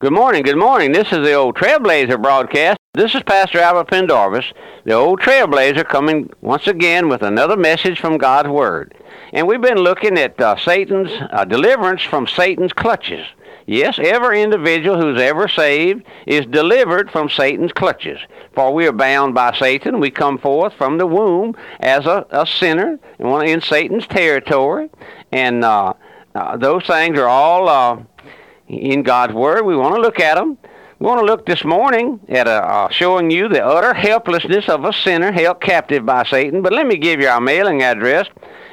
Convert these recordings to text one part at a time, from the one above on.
Good morning, good morning. This is the old Trailblazer broadcast. This is Pastor Albert Pendarvis, the old Trailblazer, coming once again with another message from God's Word. And we've been looking at uh, Satan's uh, deliverance from Satan's clutches. Yes, every individual who's ever saved is delivered from Satan's clutches. For we are bound by Satan. We come forth from the womb as a, a sinner in Satan's territory. And uh, uh those things are all uh, in God's Word. We want to look at them. We want to look this morning at a, uh, showing you the utter helplessness of a sinner held captive by Satan. But let me give you our mailing address.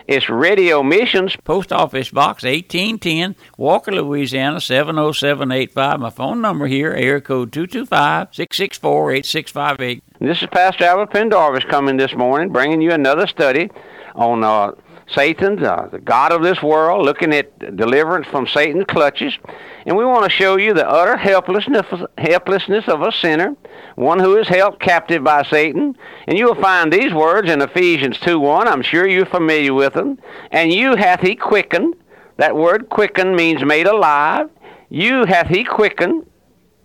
It's Radio Missions, Post Office Box 1810, Walker, Louisiana 70785. My phone number here, area code 225 664 8658. This is Pastor Albert Pendarvis coming this morning, bringing you another study on uh, Satan, uh, the God of this world, looking at deliverance from Satan's clutches. And we want to show you the utter helplessness, helplessness of a sinner, one who is held captive by Satan. And you will find these words in Ephesians 2.1. I'm sure you're familiar with them. And you hath he quickened. That word quickened means made alive. You hath he quickened,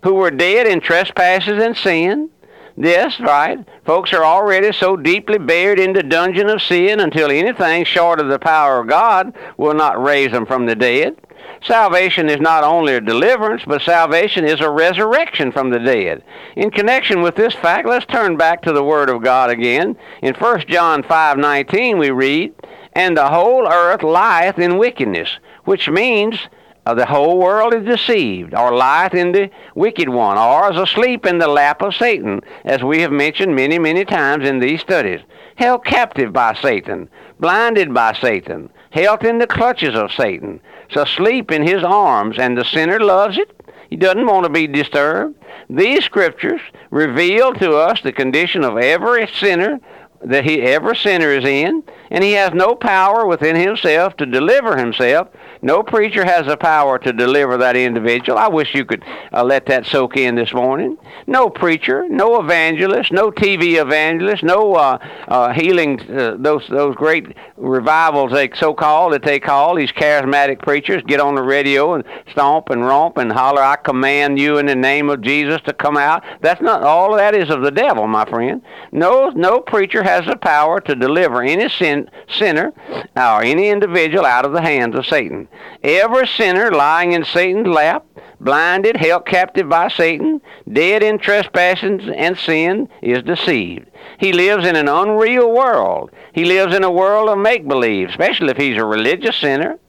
who were dead in trespasses and sin Yes, right. Folks are already so deeply buried in the dungeon of sin until anything short of the power of God will not raise them from the dead. Salvation is not only a deliverance, but salvation is a resurrection from the dead. In connection with this fact, let's turn back to the Word of God again. In 1 John 5:19 we read, "And the whole earth lieth in wickedness," which means uh, the whole world is deceived, or lieth in the wicked one, or is asleep in the lap of Satan, as we have mentioned many, many times in these studies. Held captive by Satan, blinded by Satan, held in the clutches of Satan, so asleep in his arms, and the sinner loves it. He doesn't want to be disturbed. These scriptures reveal to us the condition of every sinner that he every sinner is in, and he has no power within himself to deliver himself no preacher has the power to deliver that individual. I wish you could uh, let that soak in this morning. No preacher, no evangelist, no TV evangelist, no uh, uh, healing, uh, those, those great revivals they so call that they call these charismatic preachers get on the radio and stomp and romp and holler, I command you in the name of Jesus to come out. That's not, all that is of the devil, my friend. No, no preacher has the power to deliver any sin, sinner or any individual out of the hands of Satan. Every sinner lying in Satan's lap, blinded, held captive by Satan, dead in trespasses and sin, is deceived. He lives in an unreal world. He lives in a world of make believe, especially if he's a religious sinner.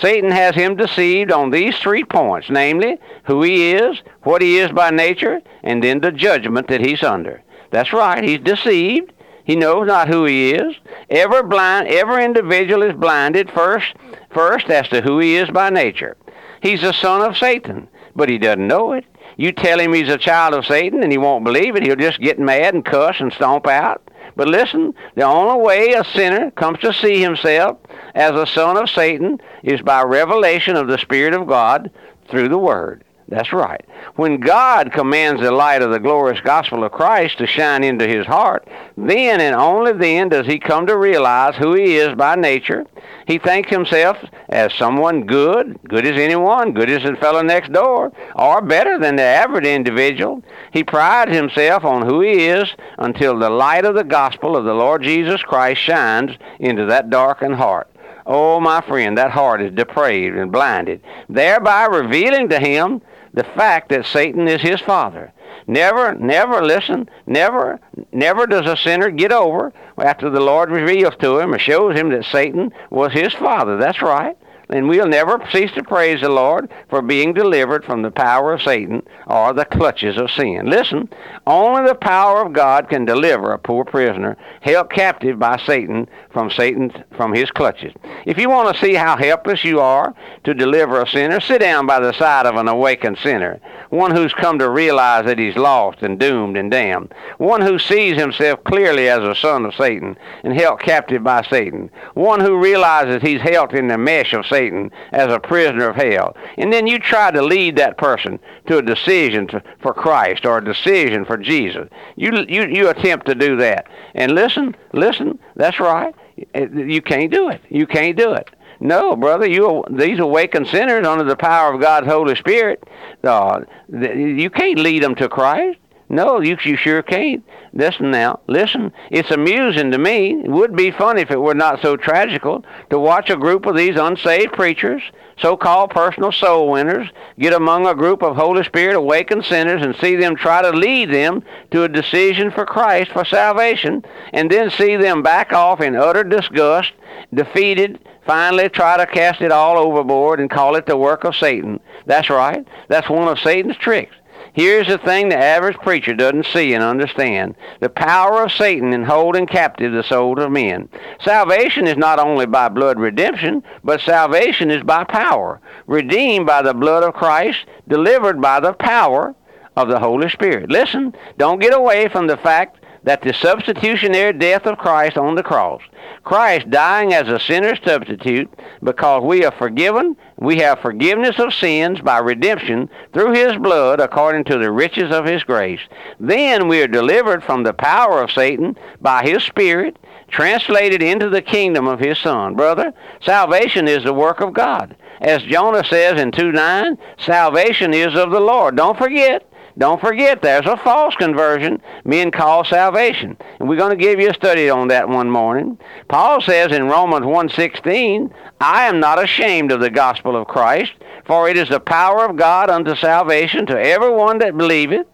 Satan has him deceived on these three points namely, who he is, what he is by nature, and then the judgment that he's under. That's right, he's deceived. He knows not who he is. Every blind, every individual is blinded first, first as to who he is by nature. He's a son of Satan, but he doesn't know it. You tell him he's a child of Satan, and he won't believe it. He'll just get mad and cuss and stomp out. But listen, the only way a sinner comes to see himself as a son of Satan is by revelation of the Spirit of God through the Word. That's right. When God commands the light of the glorious gospel of Christ to shine into his heart, then and only then does he come to realize who he is by nature. He thinks himself as someone good, good as anyone, good as the fellow next door, or better than the average individual. He prides himself on who he is until the light of the gospel of the Lord Jesus Christ shines into that darkened heart. Oh, my friend, that heart is depraved and blinded, thereby revealing to him the fact that Satan is his father. Never, never listen, never, never does a sinner get over after the Lord reveals to him or shows him that Satan was his father. That's right and we'll never cease to praise the Lord for being delivered from the power of Satan or the clutches of sin. Listen, only the power of God can deliver a poor prisoner held captive by Satan from Satan from his clutches. If you want to see how helpless you are to deliver a sinner, sit down by the side of an awakened sinner, one who's come to realize that he's lost and doomed and damned, one who sees himself clearly as a son of Satan and held captive by Satan, one who realizes he's held in the mesh of Satan Satan as a prisoner of hell. And then you try to lead that person to a decision to, for Christ or a decision for Jesus. You, you, you attempt to do that. And listen, listen, that's right. You can't do it. You can't do it. No, brother, you these awakened sinners under the power of God's Holy Spirit, uh, you can't lead them to Christ. No, you, you sure can't. Listen now, listen. It's amusing to me. It would be funny if it were not so tragical to watch a group of these unsaved preachers, so-called personal soul winners, get among a group of Holy Spirit awakened sinners and see them try to lead them to a decision for Christ for salvation, and then see them back off in utter disgust, defeated, finally try to cast it all overboard and call it the work of Satan. That's right. That's one of Satan's tricks. Here's the thing the average preacher doesn't see and understand the power of Satan in holding captive the souls of men. Salvation is not only by blood redemption, but salvation is by power. Redeemed by the blood of Christ, delivered by the power of the Holy Spirit. Listen, don't get away from the fact that the substitutionary death of Christ on the cross, Christ dying as a sinner's substitute because we are forgiven, we have forgiveness of sins by redemption through his blood according to the riches of his grace. Then we are delivered from the power of Satan by his Spirit, translated into the kingdom of his Son. Brother, salvation is the work of God. As Jonah says in 2 9, salvation is of the Lord. Don't forget, don't forget, there's a false conversion men call salvation. And we're going to give you a study on that one morning. Paul says in Romans 1.16, I am not ashamed of the gospel of Christ, for it is the power of God unto salvation to everyone that believeth.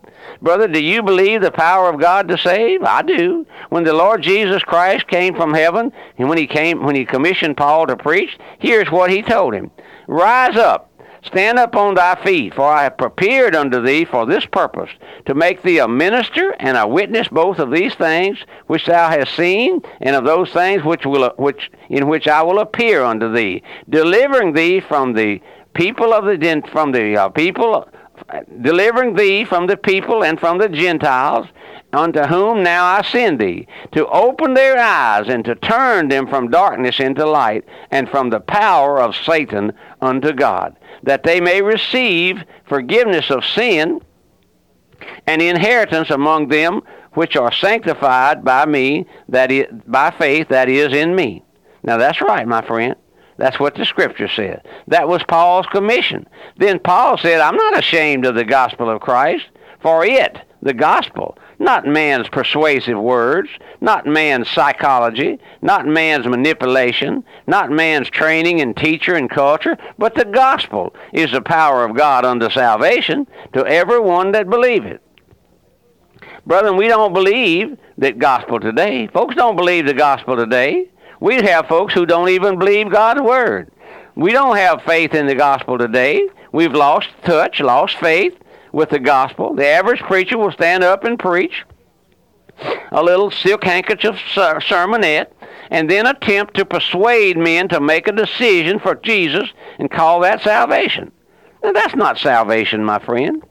Brother, do you believe the power of God to save? I do. When the Lord Jesus Christ came from heaven, and when he came, when he commissioned Paul to preach, here's what he told him. Rise up, Stand up on thy feet, for I have prepared unto thee for this purpose, to make thee a minister and a witness both of these things which thou hast seen, and of those things which will, which, in which I will appear unto thee, delivering thee from the people of the from the uh, people, delivering thee from the people and from the Gentiles, unto whom now I send thee, to open their eyes and to turn them from darkness into light, and from the power of Satan unto God that they may receive forgiveness of sin and inheritance among them which are sanctified by me, that is, by faith that is in me. Now that's right, my friend. That's what the scripture said. That was Paul's commission. Then Paul said, I'm not ashamed of the gospel of Christ, for it, the gospel, not man's persuasive words, not man's psychology, not man's manipulation, not man's training and teacher and culture, but the gospel is the power of God unto salvation to everyone that believeth. Brethren, we don't believe that gospel today. Folks don't believe the gospel today. We have folks who don't even believe God's word. We don't have faith in the gospel today. We've lost touch, lost faith with the gospel. The average preacher will stand up and preach a little silk handkerchief sermonette and then attempt to persuade men to make a decision for Jesus and call that salvation. Now, that's not salvation, my friend.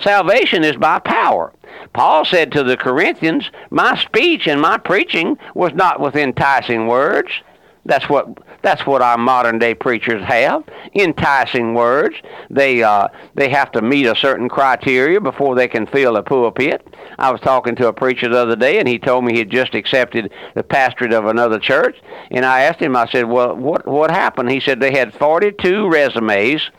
Salvation is by power. Paul said to the Corinthians, My speech and my preaching was not with enticing words. That's what that's what our modern day preachers have. Enticing words. They uh, they have to meet a certain criteria before they can fill a pulpit. I was talking to a preacher the other day, and he told me he had just accepted the pastorate of another church. And I asked him, I said, "Well, what what happened?" He said they had 42 resumes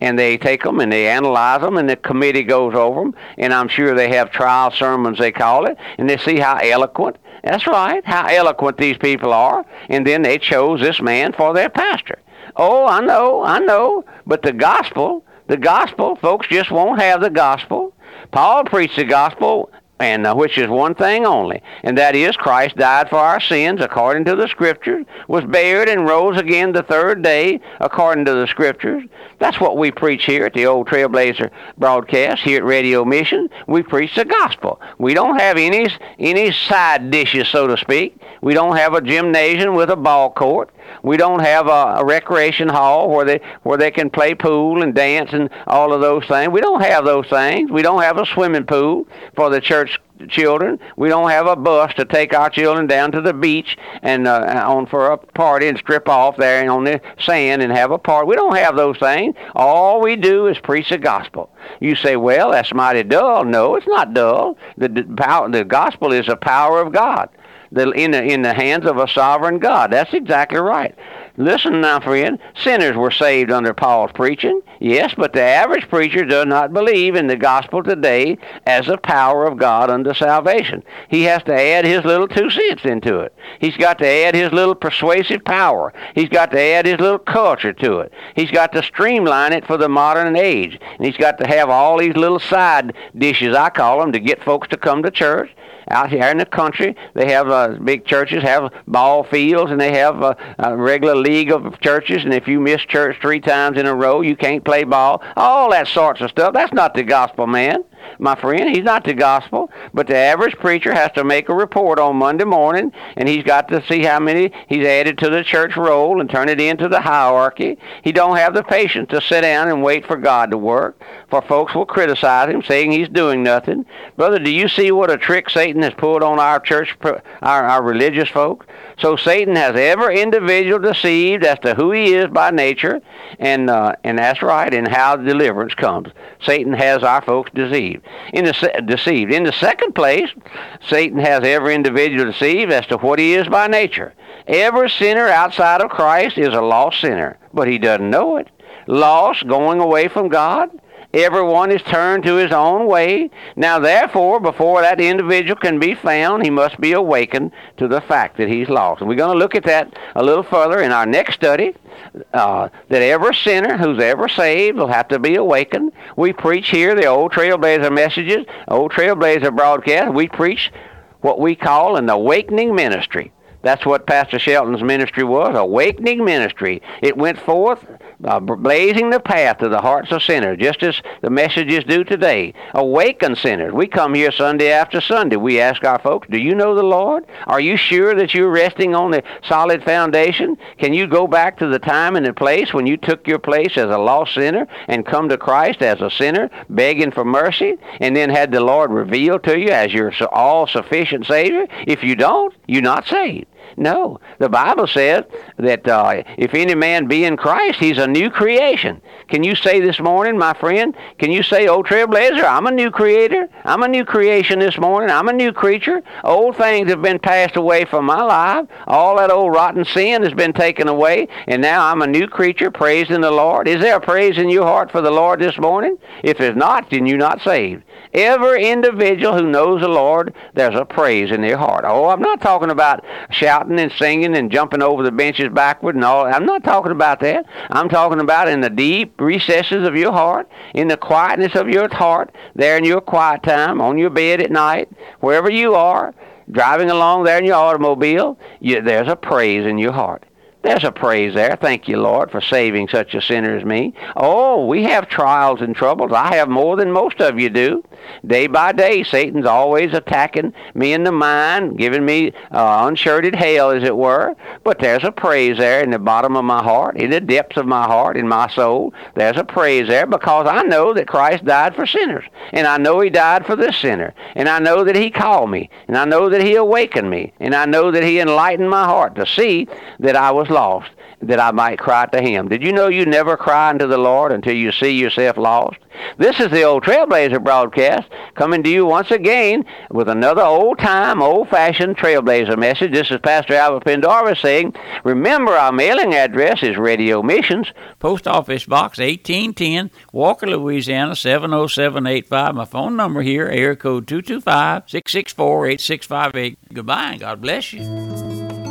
and they take them and they analyze them, and the committee goes over them, and I'm sure they have trial sermons, they call it, and they see how eloquent that's right, how eloquent these people are. And then they chose this man for their pastor. Oh, I know, I know. But the gospel, the gospel, folks just won't have the gospel. Paul preached the gospel and uh, which is one thing only, and that is Christ died for our sins according to the Scriptures, was buried and rose again the third day according to the Scriptures. That's what we preach here at the old Trailblazer broadcast here at Radio Mission. We preach the gospel. We don't have any any side dishes, so to speak. We don't have a gymnasium with a ball court. We don't have a, a recreation hall where they where they can play pool and dance and all of those things. We don't have those things. We don't have a swimming pool for the church children. We don't have a bus to take our children down to the beach and uh, on for a party and strip off there and on the sand and have a party. We don't have those things. All we do is preach the gospel. You say, well, that's mighty dull. No, it's not dull. The, the, power, the gospel is the power of God the, in, the, in the hands of a sovereign God. That's exactly right. Listen now, friend. Sinners were saved under Paul's preaching. Yes, but the average preacher does not believe in the gospel today as a power of God unto salvation. He has to add his little two cents into it. He's got to add his little persuasive power. He's got to add his little culture to it. He's got to streamline it for the modern age. And he's got to have all these little side dishes, I call them, to get folks to come to church out here in the country. They have uh, big churches have ball fields, and they have a, a regular league of churches. And if you miss church three times in a row, you can't play ball. All that sorts of stuff. That's not the gospel, man my friend. He's not the gospel, but the average preacher has to make a report on Monday morning, and he's got to see how many he's added to the church roll and turn it into the hierarchy. He don't have the patience to sit down and wait for God to work, for folks will criticize him, saying he's doing nothing. Brother, do you see what a trick Satan has pulled on our church, our, our religious folks? So Satan has every individual deceived as to who he is by nature, and uh, and that's right, and how deliverance comes. Satan has our folks deceived. In the deceived. In the second place, Satan has every individual deceived as to what he is by nature. Every sinner outside of Christ is a lost sinner, but he doesn't know it. Lost, going away from God. Everyone is turned to his own way. Now, therefore, before that individual can be found, he must be awakened to the fact that he's lost. And we're going to look at that a little further in our next study. Uh, that every sinner who's ever saved will have to be awakened. We preach here the old Trailblazer messages, old Trailblazer broadcast. We preach what we call an awakening ministry. That's what Pastor Shelton's ministry was, awakening ministry. It went forth uh, blazing the path to the hearts of sinners, just as the messages do today. Awaken sinners. We come here Sunday after Sunday. We ask our folks, Do you know the Lord? Are you sure that you're resting on the solid foundation? Can you go back to the time and the place when you took your place as a lost sinner and come to Christ as a sinner, begging for mercy, and then had the Lord reveal to you as your all sufficient Savior? If you don't, you're not saved. No. The Bible says that uh, if any man be in Christ, he's a new creation. Can you say this morning, my friend? Can you say, Oh, Trailblazer, I'm a new creator. I'm a new creation this morning. I'm a new creature. Old things have been passed away from my life. All that old rotten sin has been taken away, and now I'm a new creature praising the Lord. Is there a praise in your heart for the Lord this morning? If there's not, then you're not saved. Every individual who knows the Lord, there's a praise in their heart. Oh, I'm not talking about shouting and singing and jumping over the benches backward and all. I'm not talking about that. I'm talking about in the deep recesses of your heart, in the quietness of your heart, there in your quiet time, on your bed at night, wherever you are, driving along there in your automobile, you, there's a praise in your heart. There's a praise there. Thank you, Lord, for saving such a sinner as me. Oh, we have trials and troubles. I have more than most of you do. Day by day, Satan's always attacking me in the mind, giving me uh, unshirted hell, as it were. But there's a praise there in the bottom of my heart, in the depths of my heart, in my soul. There's a praise there because I know that Christ died for sinners. And I know he died for this sinner. And I know that he called me. And I know that he awakened me. And I know that he enlightened my heart to see that I was lost, that I might cry to him. Did you know you never cry unto the Lord until you see yourself lost? This is the old Trailblazer broadcast coming to you once again with another old time, old fashioned Trailblazer message. This is Pastor Albert Pendarvis saying, Remember our mailing address is Radio Missions, Post Office Box 1810, Walker, Louisiana 70785. My phone number here, area code 225 664 8658. Goodbye and God bless you.